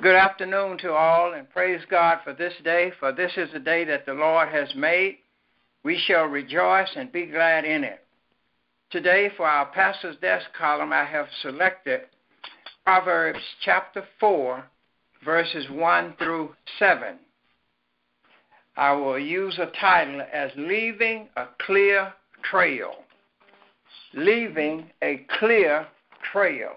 Good afternoon to all, and praise God for this day, for this is the day that the Lord has made. We shall rejoice and be glad in it. Today, for our Pastor's Desk column, I have selected Proverbs chapter 4, verses 1 through 7. I will use a title as Leaving a Clear Trail. Leaving a Clear Trail.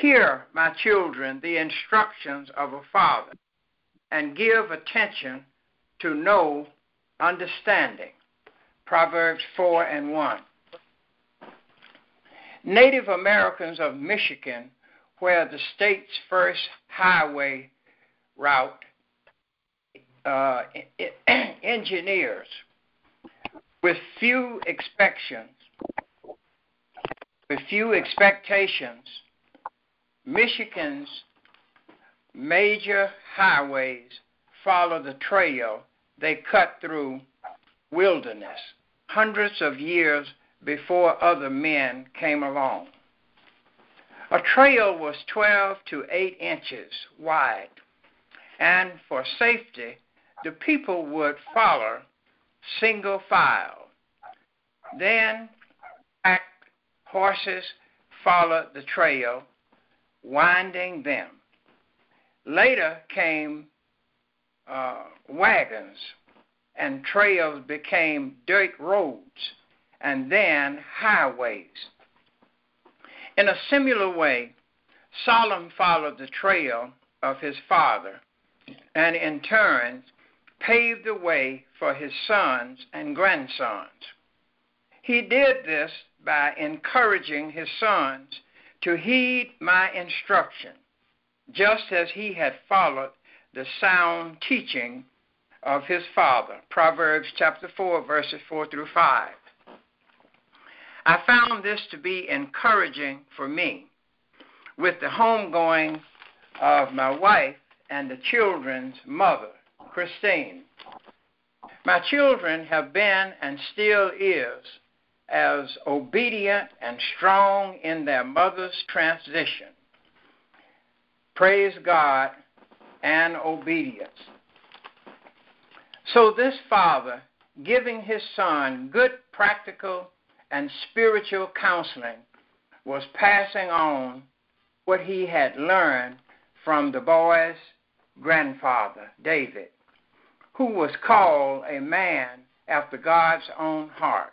Hear, my children, the instructions of a father, and give attention to know understanding. Proverbs 4 and 1. Native Americans of Michigan, where the state's first highway route uh, engineers, with few expectations, with few expectations, Michigan's major highways follow the trail they cut through wilderness hundreds of years before other men came along. A trail was 12 to 8 inches wide, and for safety, the people would follow single file. Then pack horses followed the trail winding them. Later came uh, wagons, and trails became dirt roads, and then highways. In a similar way, Solomon followed the trail of his father, and in turn paved the way for his sons and grandsons. He did this by encouraging his sons to heed my instruction, just as he had followed the sound teaching of his father. Proverbs chapter 4, verses 4 through 5. I found this to be encouraging for me with the homegoing of my wife and the children's mother, Christine. My children have been and still is as obedient and strong in their mother's transition. Praise God and obedience. So, this father, giving his son good practical and spiritual counseling, was passing on what he had learned from the boy's grandfather, David, who was called a man after God's own heart.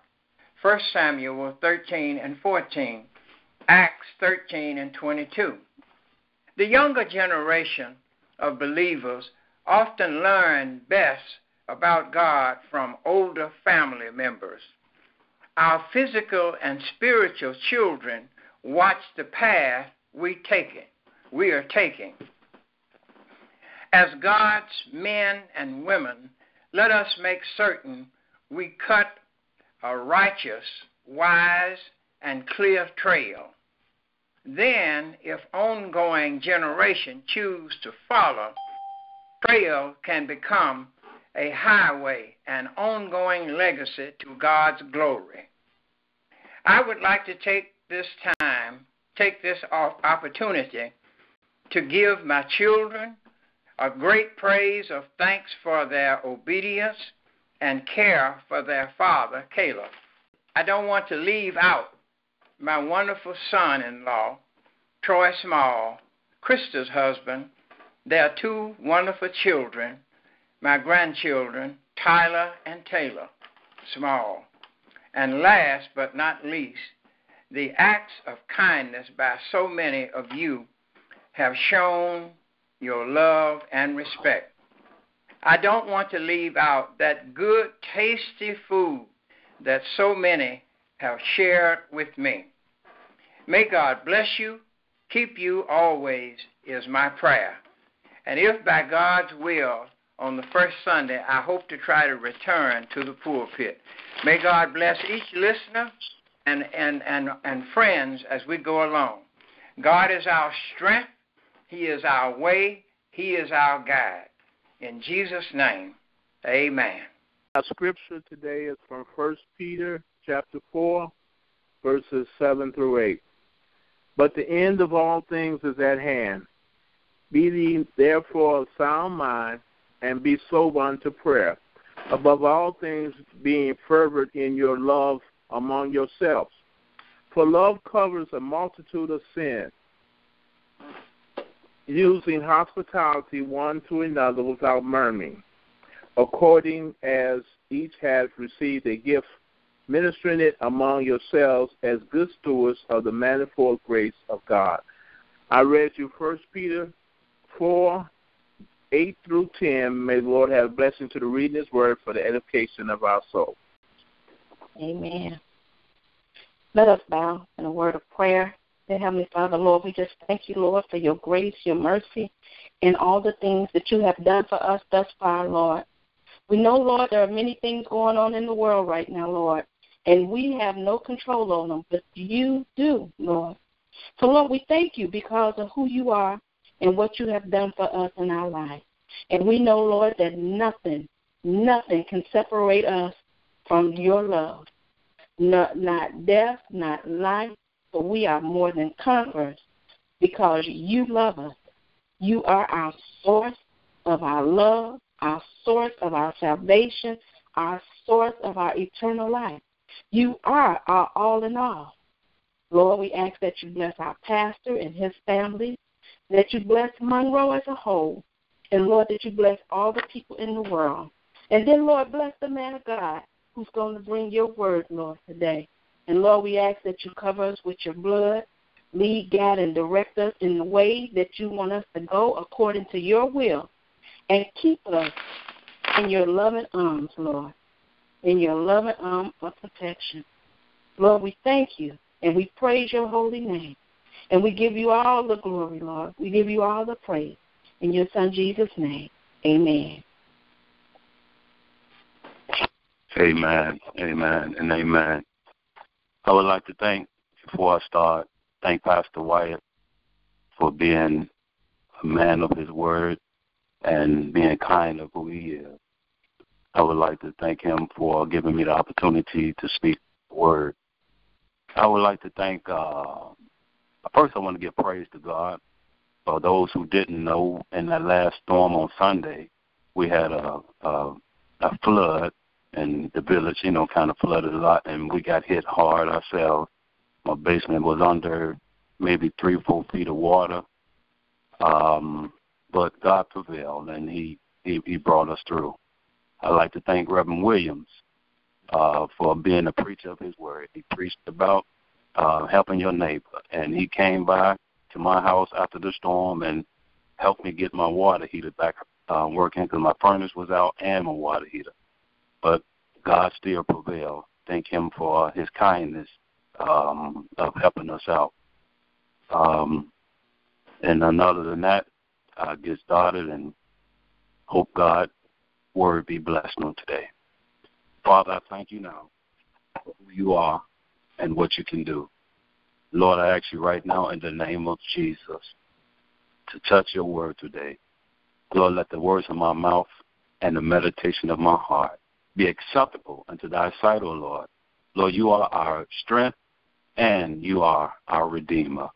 1 Samuel 13 and 14, Acts 13 and 22. The younger generation of believers often learn best about God from older family members. Our physical and spiritual children watch the path we taking, we are taking. As God's men and women, let us make certain we cut a righteous, wise, and clear trail. Then, if ongoing generation choose to follow, trail can become a highway, an ongoing legacy to God's glory. I would like to take this time, take this opportunity to give my children a great praise of thanks for their obedience and care for their father, Caliph. I don't want to leave out my wonderful son in law, Troy Small, Krista's husband, their two wonderful children, my grandchildren, Tyler and Taylor Small. And last but not least, the acts of kindness by so many of you have shown your love and respect. I don't want to leave out that good, tasty food that so many have shared with me. May God bless you, keep you always, is my prayer. And if by God's will, on the first Sunday, I hope to try to return to the pulpit. May God bless each listener and, and, and, and friends as we go along. God is our strength, He is our way, He is our guide. In Jesus' name, amen. Our scripture today is from 1 Peter chapter 4, verses 7 through 8. But the end of all things is at hand. Be ye therefore of sound mind, and be sober unto prayer. Above all things, being fervent in your love among yourselves. For love covers a multitude of sins. Using hospitality one to another without murmuring, according as each has received a gift, ministering it among yourselves as good stewards of the manifold grace of God. I read you First Peter 4, 8 through 10. May the Lord have a blessing to the reading His word for the edification of our soul. Amen. Let us bow in a word of prayer. Dear Heavenly Father, Lord, we just thank you, Lord, for your grace, your mercy, and all the things that you have done for us thus far, Lord. We know, Lord, there are many things going on in the world right now, Lord, and we have no control on them, but you do, Lord. So, Lord, we thank you because of who you are and what you have done for us in our life. And we know, Lord, that nothing, nothing can separate us from your love. Not, not death, not life, but we are more than conquerors because you love us. You are our source of our love, our source of our salvation, our source of our eternal life. You are our all in all. Lord, we ask that you bless our pastor and his family, that you bless Monroe as a whole, and Lord, that you bless all the people in the world. And then, Lord, bless the man of God who's going to bring your word, Lord, today. And Lord, we ask that you cover us with your blood, lead, guide, and direct us in the way that you want us to go according to your will, and keep us in your loving arms, Lord, in your loving arm of protection. Lord, we thank you and we praise your holy name. And we give you all the glory, Lord. We give you all the praise. In your Son Jesus' name, amen. Amen, amen, and amen. I would like to thank, before I start, thank Pastor Wyatt for being a man of his word and being kind of who he is. I would like to thank him for giving me the opportunity to speak the word. I would like to thank, uh, first, I want to give praise to God. For those who didn't know, in that last storm on Sunday, we had a, a, a flood and the village, you know, kind of flooded a lot, and we got hit hard ourselves. My basement was under maybe three, four feet of water, um, but God prevailed, and He He, he brought us through. I'd like to thank Reverend Williams uh, for being a preacher of His word. He preached about uh, helping your neighbor, and he came by to my house after the storm and helped me get my water heater back uh, working because my furnace was out and my water heater but God still prevailed. Thank Him for His kindness um, of helping us out. Um, and other than that, I get started and hope God word be blessed on today. Father, I thank you now for who you are and what you can do. Lord, I ask you right now in the name of Jesus to touch your word today. Lord, let the words of my mouth and the meditation of my heart be acceptable unto thy sight, O Lord. Lord, you are our strength and you are our Redeemer.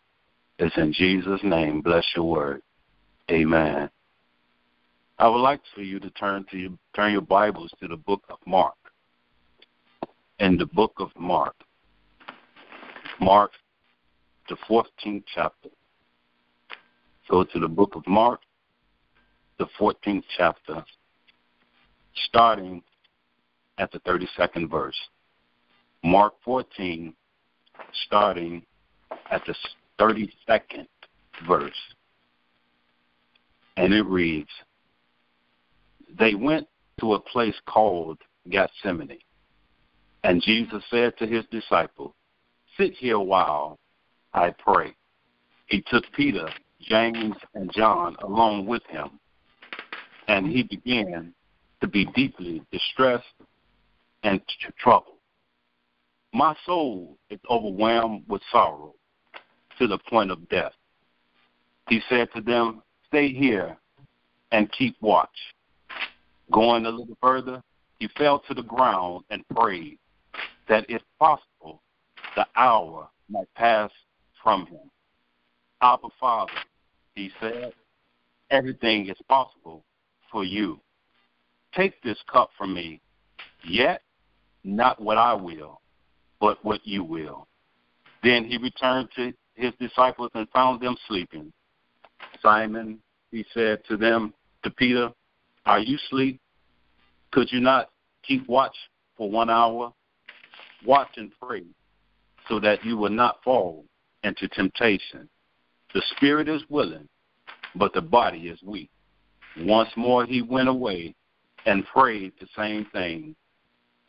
It's in Jesus' name. Bless your word. Amen. I would like for you to turn to your, turn your Bibles to the book of Mark. In the book of Mark, Mark, the 14th chapter. Go to the book of Mark, the 14th chapter, starting at the 32nd verse. Mark 14, starting at the 32nd verse. And it reads They went to a place called Gethsemane. And Jesus said to his disciples, Sit here a while I pray. He took Peter, James, and John along with him, and he began to be deeply distressed and trouble. My soul is overwhelmed with sorrow to the point of death. He said to them, Stay here and keep watch. Going a little further, he fell to the ground and prayed that if possible, the hour might pass from him. Abba Father, he said, everything is possible for you. Take this cup from me, yet not what I will, but what you will. Then he returned to his disciples and found them sleeping. Simon, he said to them, to Peter, Are you asleep? Could you not keep watch for one hour? Watch and pray, so that you will not fall into temptation. The spirit is willing, but the body is weak. Once more he went away and prayed the same thing.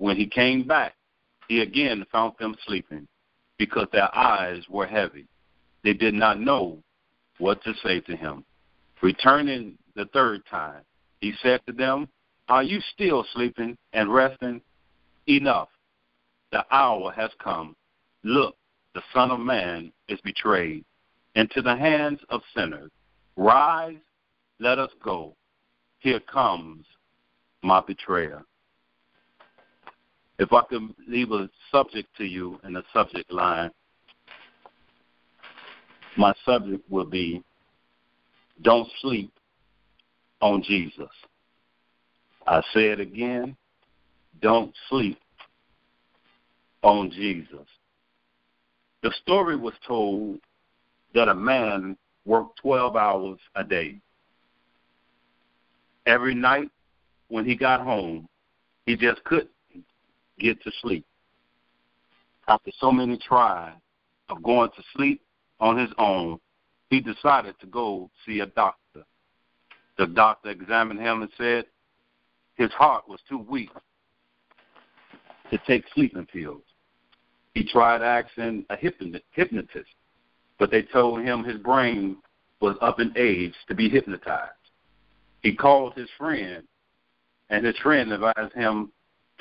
When he came back, he again found them sleeping because their eyes were heavy. They did not know what to say to him. Returning the third time, he said to them, Are you still sleeping and resting? Enough. The hour has come. Look, the Son of Man is betrayed into the hands of sinners. Rise, let us go. Here comes my betrayer. If I could leave a subject to you in the subject line, my subject will be Don't Sleep on Jesus. I say it again don't sleep on Jesus. The story was told that a man worked 12 hours a day. Every night when he got home, he just couldn't get to sleep. After so many tries of going to sleep on his own, he decided to go see a doctor. The doctor examined him and said his heart was too weak to take sleeping pills. He tried asking a hypnotist, but they told him his brain was up in age to be hypnotized. He called his friend, and his friend advised him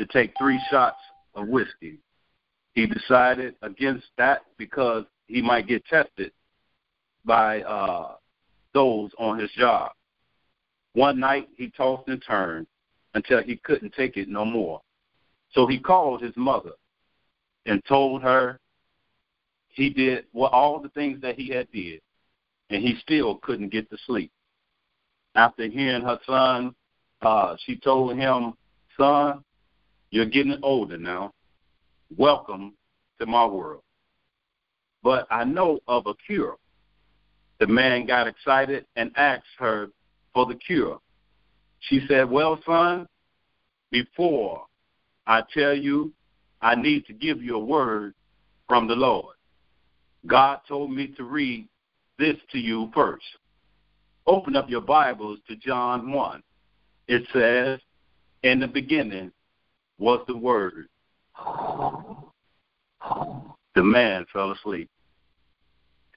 to take three shots of whiskey. He decided against that because he might get tested by uh, those on his job. One night he tossed and turned until he couldn't take it no more. So he called his mother and told her he did well, all the things that he had did, and he still couldn't get to sleep. After hearing her son, uh, she told him, "Son, you're getting older now. Welcome to my world." But I know of a cure. The man got excited and asked her for the cure. She said, Well, son, before I tell you, I need to give you a word from the Lord. God told me to read this to you first. Open up your Bibles to John 1. It says, In the beginning was the Word. The man fell asleep.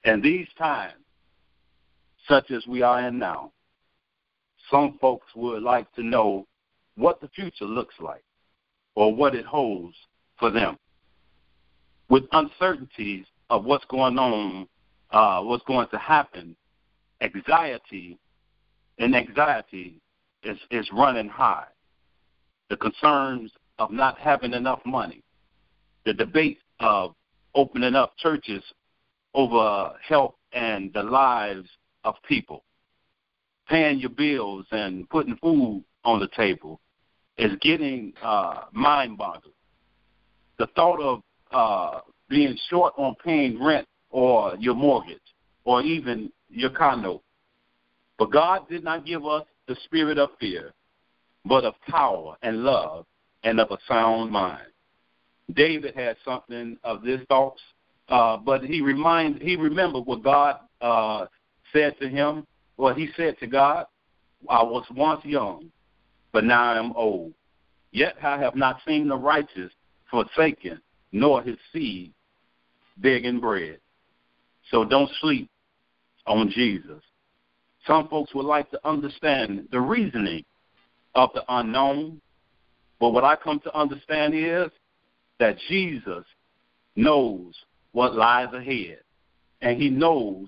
And these times, such as we are in now, some folks would like to know what the future looks like or what it holds for them. With uncertainties of what's going on, uh, what's going to happen, anxiety and anxiety is, is running high. The concerns of not having enough money, the debate of opening up churches over health and the lives of people, paying your bills and putting food on the table, is getting uh, mind boggling. The thought of uh, being short on paying rent or your mortgage or even your condo. But God did not give us the spirit of fear, but of power and love and of a sound mind. David had something of this thoughts, uh, but he remind he remembered what God uh, said to him. Well, he said to God, "I was once young, but now I am old. Yet I have not seen the righteous forsaken, nor his seed begging bread. So don't sleep on Jesus. Some folks would like to understand the reasoning of the unknown, but what I come to understand is that Jesus knows what lies ahead, and he knows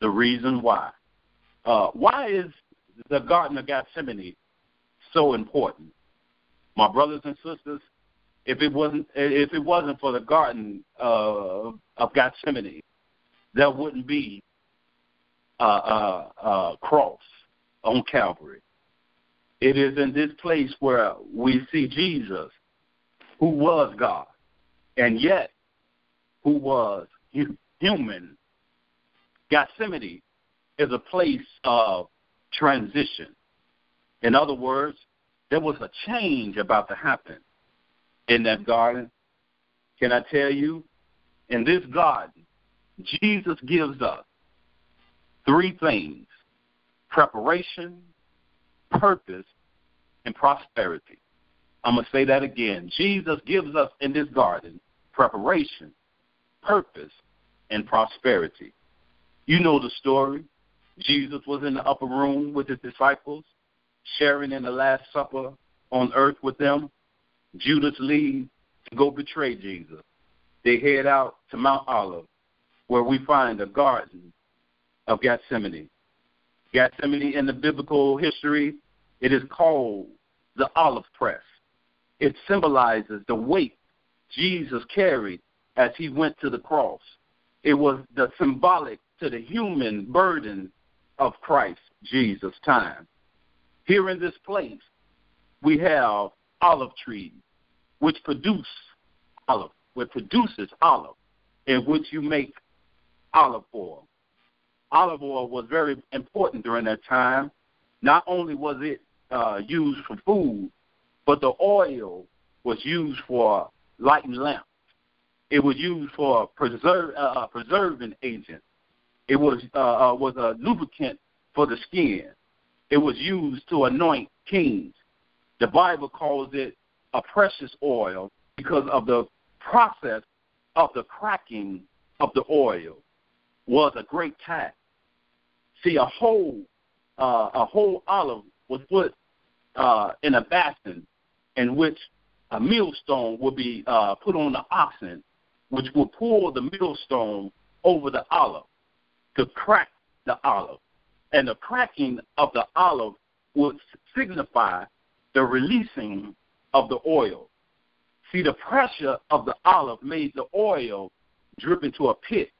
the reason why. Uh, why is the Garden of Gethsemane so important. My brothers and sisters, if it wasn't if it wasn't for the Garden uh, of Gethsemane, there wouldn't be a, uh, uh, cross on Calvary. It is in this place where we see Jesus, who was God, and yet who was human. Gethsemane is a place of transition. In other words, there was a change about to happen in that garden. Can I tell you? In this garden, Jesus gives us three things preparation, purpose, and prosperity. I'm going to say that again. Jesus gives us in this garden preparation, purpose, and prosperity. You know the story. Jesus was in the upper room with his disciples, sharing in the Last Supper on earth with them. Judas leaves to go betray Jesus. They head out to Mount Olive, where we find the garden of Gethsemane. Gethsemane in the biblical history, it is called the olive press. It symbolizes the weight Jesus carried as he went to the cross. It was the symbolic to the human burden of Christ Jesus' time. Here in this place, we have olive trees, which produce olive, which produces olive, in which you make olive oil. Olive oil was very important during that time. Not only was it uh, used for food, but the oil was used for lighting lamps. It was used for preserve, uh, uh preserving agent. It was uh, uh, was a lubricant for the skin. It was used to anoint kings. The Bible calls it a precious oil because of the process of the cracking of the oil was a great task. See, a whole uh, a whole olive was put uh, in a basin in which a millstone would be uh, put on the oxen, which would pull the millstone over the olive to crack the olive. And the cracking of the olive would signify the releasing of the oil. See, the pressure of the olive made the oil drip into a pit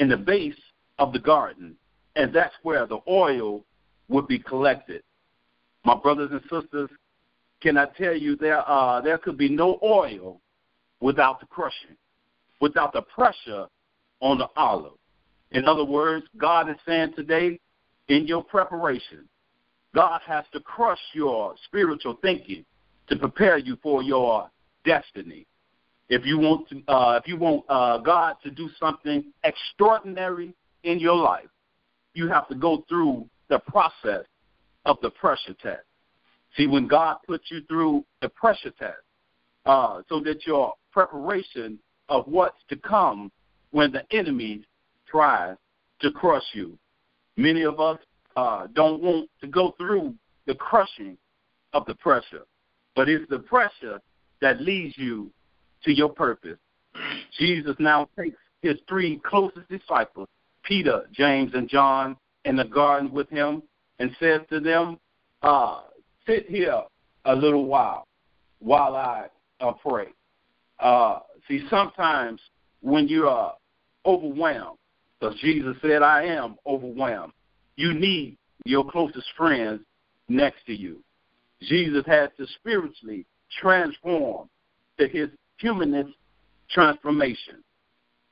in the base of the garden, and that's where the oil would be collected. My brothers and sisters, can I tell you there uh, there could be no oil without the crushing, without the pressure on the olive. In other words, God is saying today, in your preparation, God has to crush your spiritual thinking to prepare you for your destiny. If you want to, uh, if you want uh, God to do something extraordinary in your life, you have to go through the process of the pressure test. See, when God puts you through the pressure test, uh, so that your preparation of what's to come when the enemy tries to crush you. Many of us uh, don't want to go through the crushing of the pressure, but it's the pressure that leads you to your purpose. Jesus now takes his three closest disciples, Peter, James, and John, in the garden with him and says to them, uh, Sit here a little while while I uh, pray. Uh, see, sometimes when you are overwhelmed, because Jesus said, I am overwhelmed, you need your closest friends next to you. Jesus had to spiritually transform to his humanist transformation.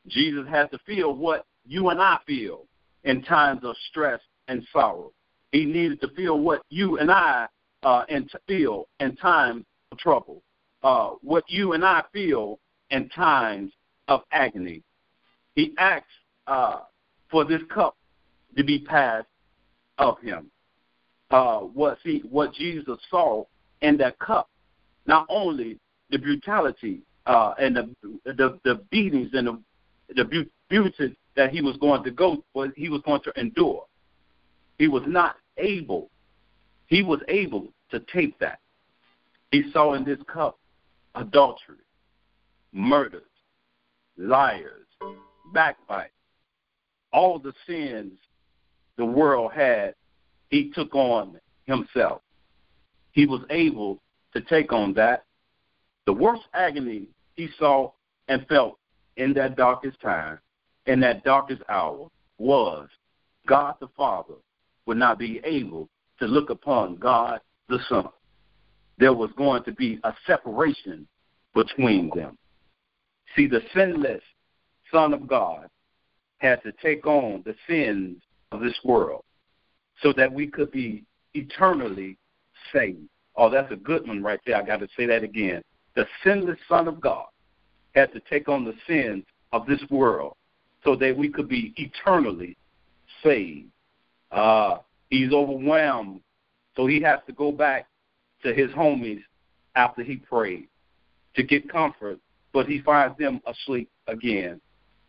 Jesus had to feel what you and I feel in times of stress and sorrow. He needed to feel what you and I uh, and feel in times of trouble, uh, what you and I feel in times of agony. He asks uh, for this cup to be passed of him. Uh, what see what Jesus saw in that cup, not only the brutality uh, and the, the the beatings and the the beauty that he was going to go, he was going to endure. He was not able. He was able to take that. He saw in this cup adultery, murders, liars, backbite, all the sins the world had, he took on himself. He was able to take on that. The worst agony he saw and felt in that darkest time in that darkest hour was God the Father would not be able to look upon God the Son. There was going to be a separation between them. See, the sinless Son of God had to take on the sins of this world so that we could be eternally saved. Oh, that's a good one right there. I got to say that again. The sinless Son of God had to take on the sins of this world so that we could be eternally saved. Uh, he's overwhelmed, so he has to go back to his homies after he prayed to get comfort, but he finds them asleep again.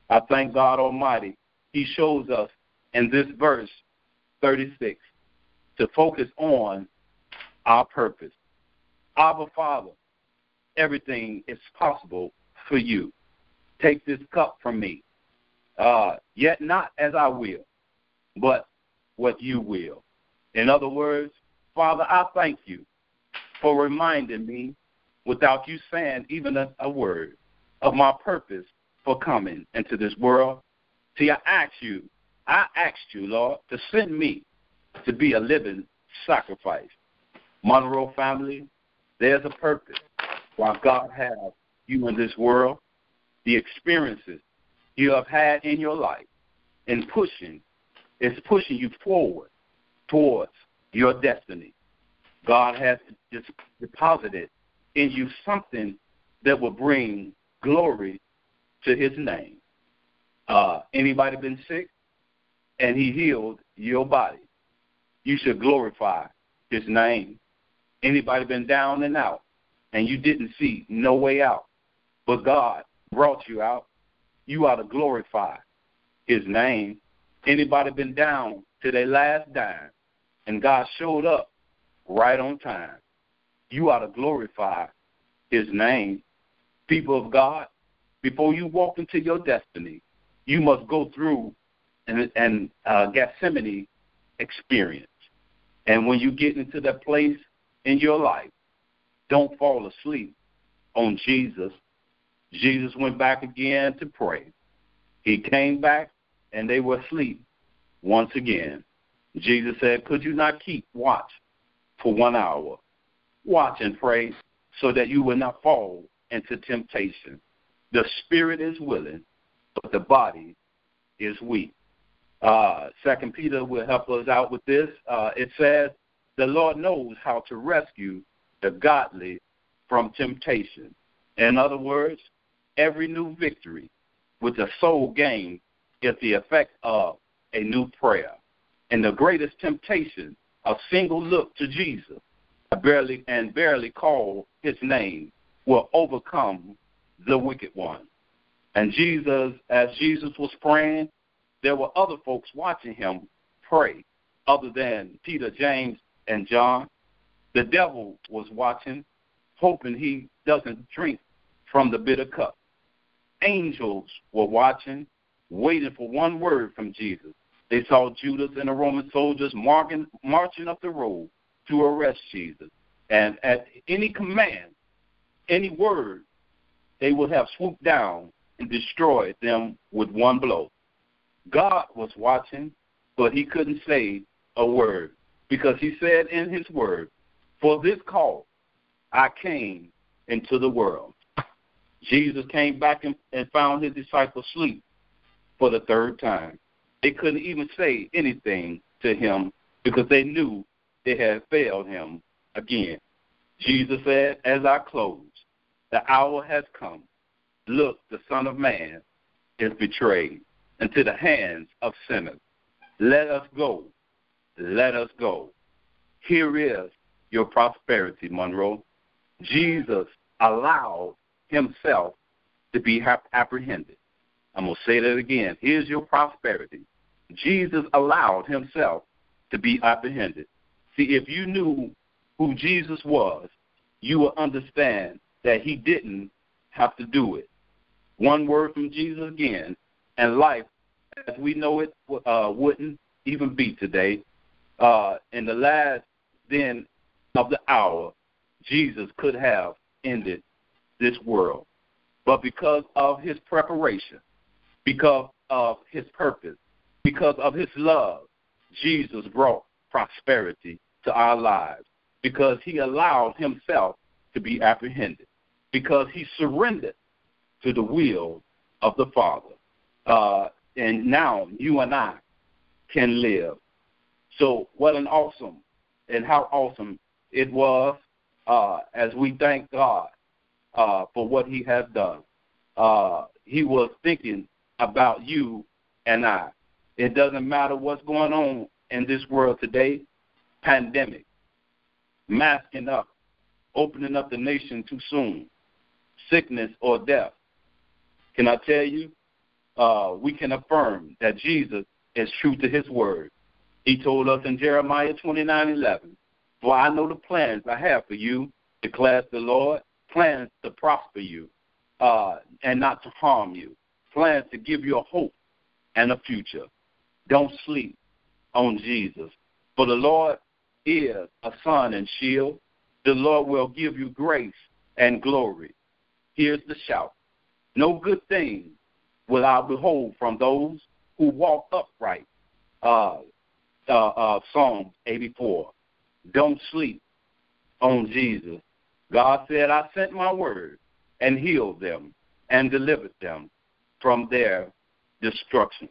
I thank God Almighty. He shows us in this verse 36 to focus on our purpose. Our Father, everything is possible for you. Take this cup from me. Uh, yet not as I will, but what you will. In other words, Father, I thank you for reminding me, without you saying even a, a word, of my purpose for coming into this world. See, I asked you, I asked you, Lord, to send me to be a living sacrifice. Monroe family, there's a purpose why God has you in this world, the experiences you have had in your life, and pushing, is pushing you forward towards your destiny. God has just deposited in you something that will bring glory to His name. Uh, anybody been sick and He healed your body? You should glorify His name. Anybody been down and out and you didn't see no way out, but God brought you out? You ought to glorify His name. Anybody been down to their last dime and God showed up right on time? You ought to glorify His name. People of God, before you walk into your destiny, you must go through an, an uh, Gethsemane experience. And when you get into that place in your life, don't fall asleep on Jesus. Jesus went back again to pray. He came back and they were asleep once again. Jesus said, Could you not keep watch for one hour? Watch and pray so that you will not fall into temptation. The spirit is willing, but the body is weak. Uh, Second Peter will help us out with this. Uh, it says, "The Lord knows how to rescue the godly from temptation." In other words, every new victory with the soul gain is the effect of a new prayer. And the greatest temptation, a single look to Jesus, barely and barely call his name, will overcome the wicked one. And Jesus, as Jesus was praying, there were other folks watching him pray, other than Peter, James, and John. The devil was watching, hoping he doesn't drink from the bitter cup. Angels were watching, waiting for one word from Jesus. They saw Judas and the Roman soldiers marching, marching up the road to arrest Jesus. And at any command, any word, they would have swooped down and destroyed them with one blow. God was watching, but he couldn't say a word because he said in his word, For this cause I came into the world. Jesus came back and, and found his disciples asleep for the third time. They couldn't even say anything to him because they knew they had failed him again. Jesus said, As I close, the hour has come. Look, the Son of Man is betrayed into the hands of sinners. Let us go. Let us go. Here is your prosperity, Monroe. Jesus allowed himself to be apprehended. I'm going to say that again. Here's your prosperity. Jesus allowed himself to be apprehended. See, if you knew who Jesus was, you would understand that he didn't have to do it. One word from Jesus again, and life as we know it uh, wouldn't even be today. Uh, in the last then of the hour, Jesus could have ended this world. But because of his preparation, because of his purpose, because of his love, Jesus brought prosperity to our lives because he allowed himself to be apprehended, because he surrendered to the will of the Father. Uh, and now you and I can live. So, what an awesome and how awesome it was uh, as we thank God uh, for what He has done. Uh, he was thinking about you and I. It doesn't matter what's going on in this world today pandemic, masking up, opening up the nation too soon, sickness or death. Can I tell you? Uh, we can affirm that Jesus is true to his word. He told us in Jeremiah 29 11, For I know the plans I have for you, declares the Lord, plans to prosper you uh, and not to harm you, plans to give you a hope and a future. Don't sleep on Jesus. For the Lord is a sun and shield. The Lord will give you grace and glory. Here's the shout No good thing will I behold from those who walk upright. Uh, uh, uh, Psalm 84. Don't sleep on Jesus. God said, I sent my word and healed them and delivered them from their destruction.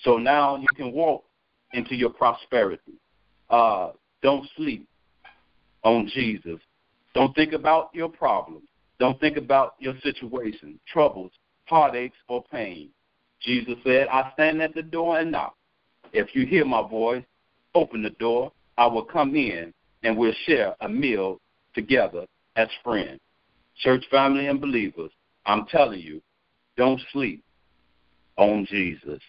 So now you can walk into your prosperity. Uh, don't sleep on Jesus. Don't think about your problems. Don't think about your situation, troubles, heartaches, or pain. Jesus said, I stand at the door and knock. If you hear my voice, open the door. I will come in and we'll share a meal together as friends. Church family and believers, I'm telling you, don't sleep on Jesus.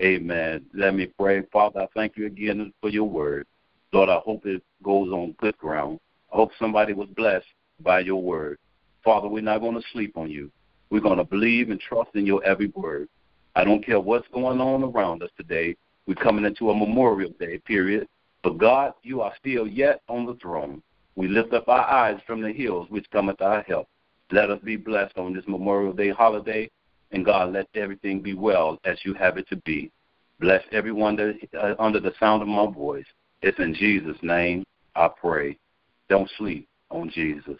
Amen. Let me pray. Father, I thank you again for your word. Lord, I hope it goes on good ground. I hope somebody was blessed by your word. Father, we're not going to sleep on you. We're going to believe and trust in your every word. I don't care what's going on around us today. We're coming into a Memorial Day period. But God, you are still yet on the throne. We lift up our eyes from the hills which cometh our help. Let us be blessed on this Memorial Day holiday and God, let everything be well as you have it to be. Bless everyone that uh, under the sound of my voice. It's in Jesus' name I pray. Don't sleep on Jesus.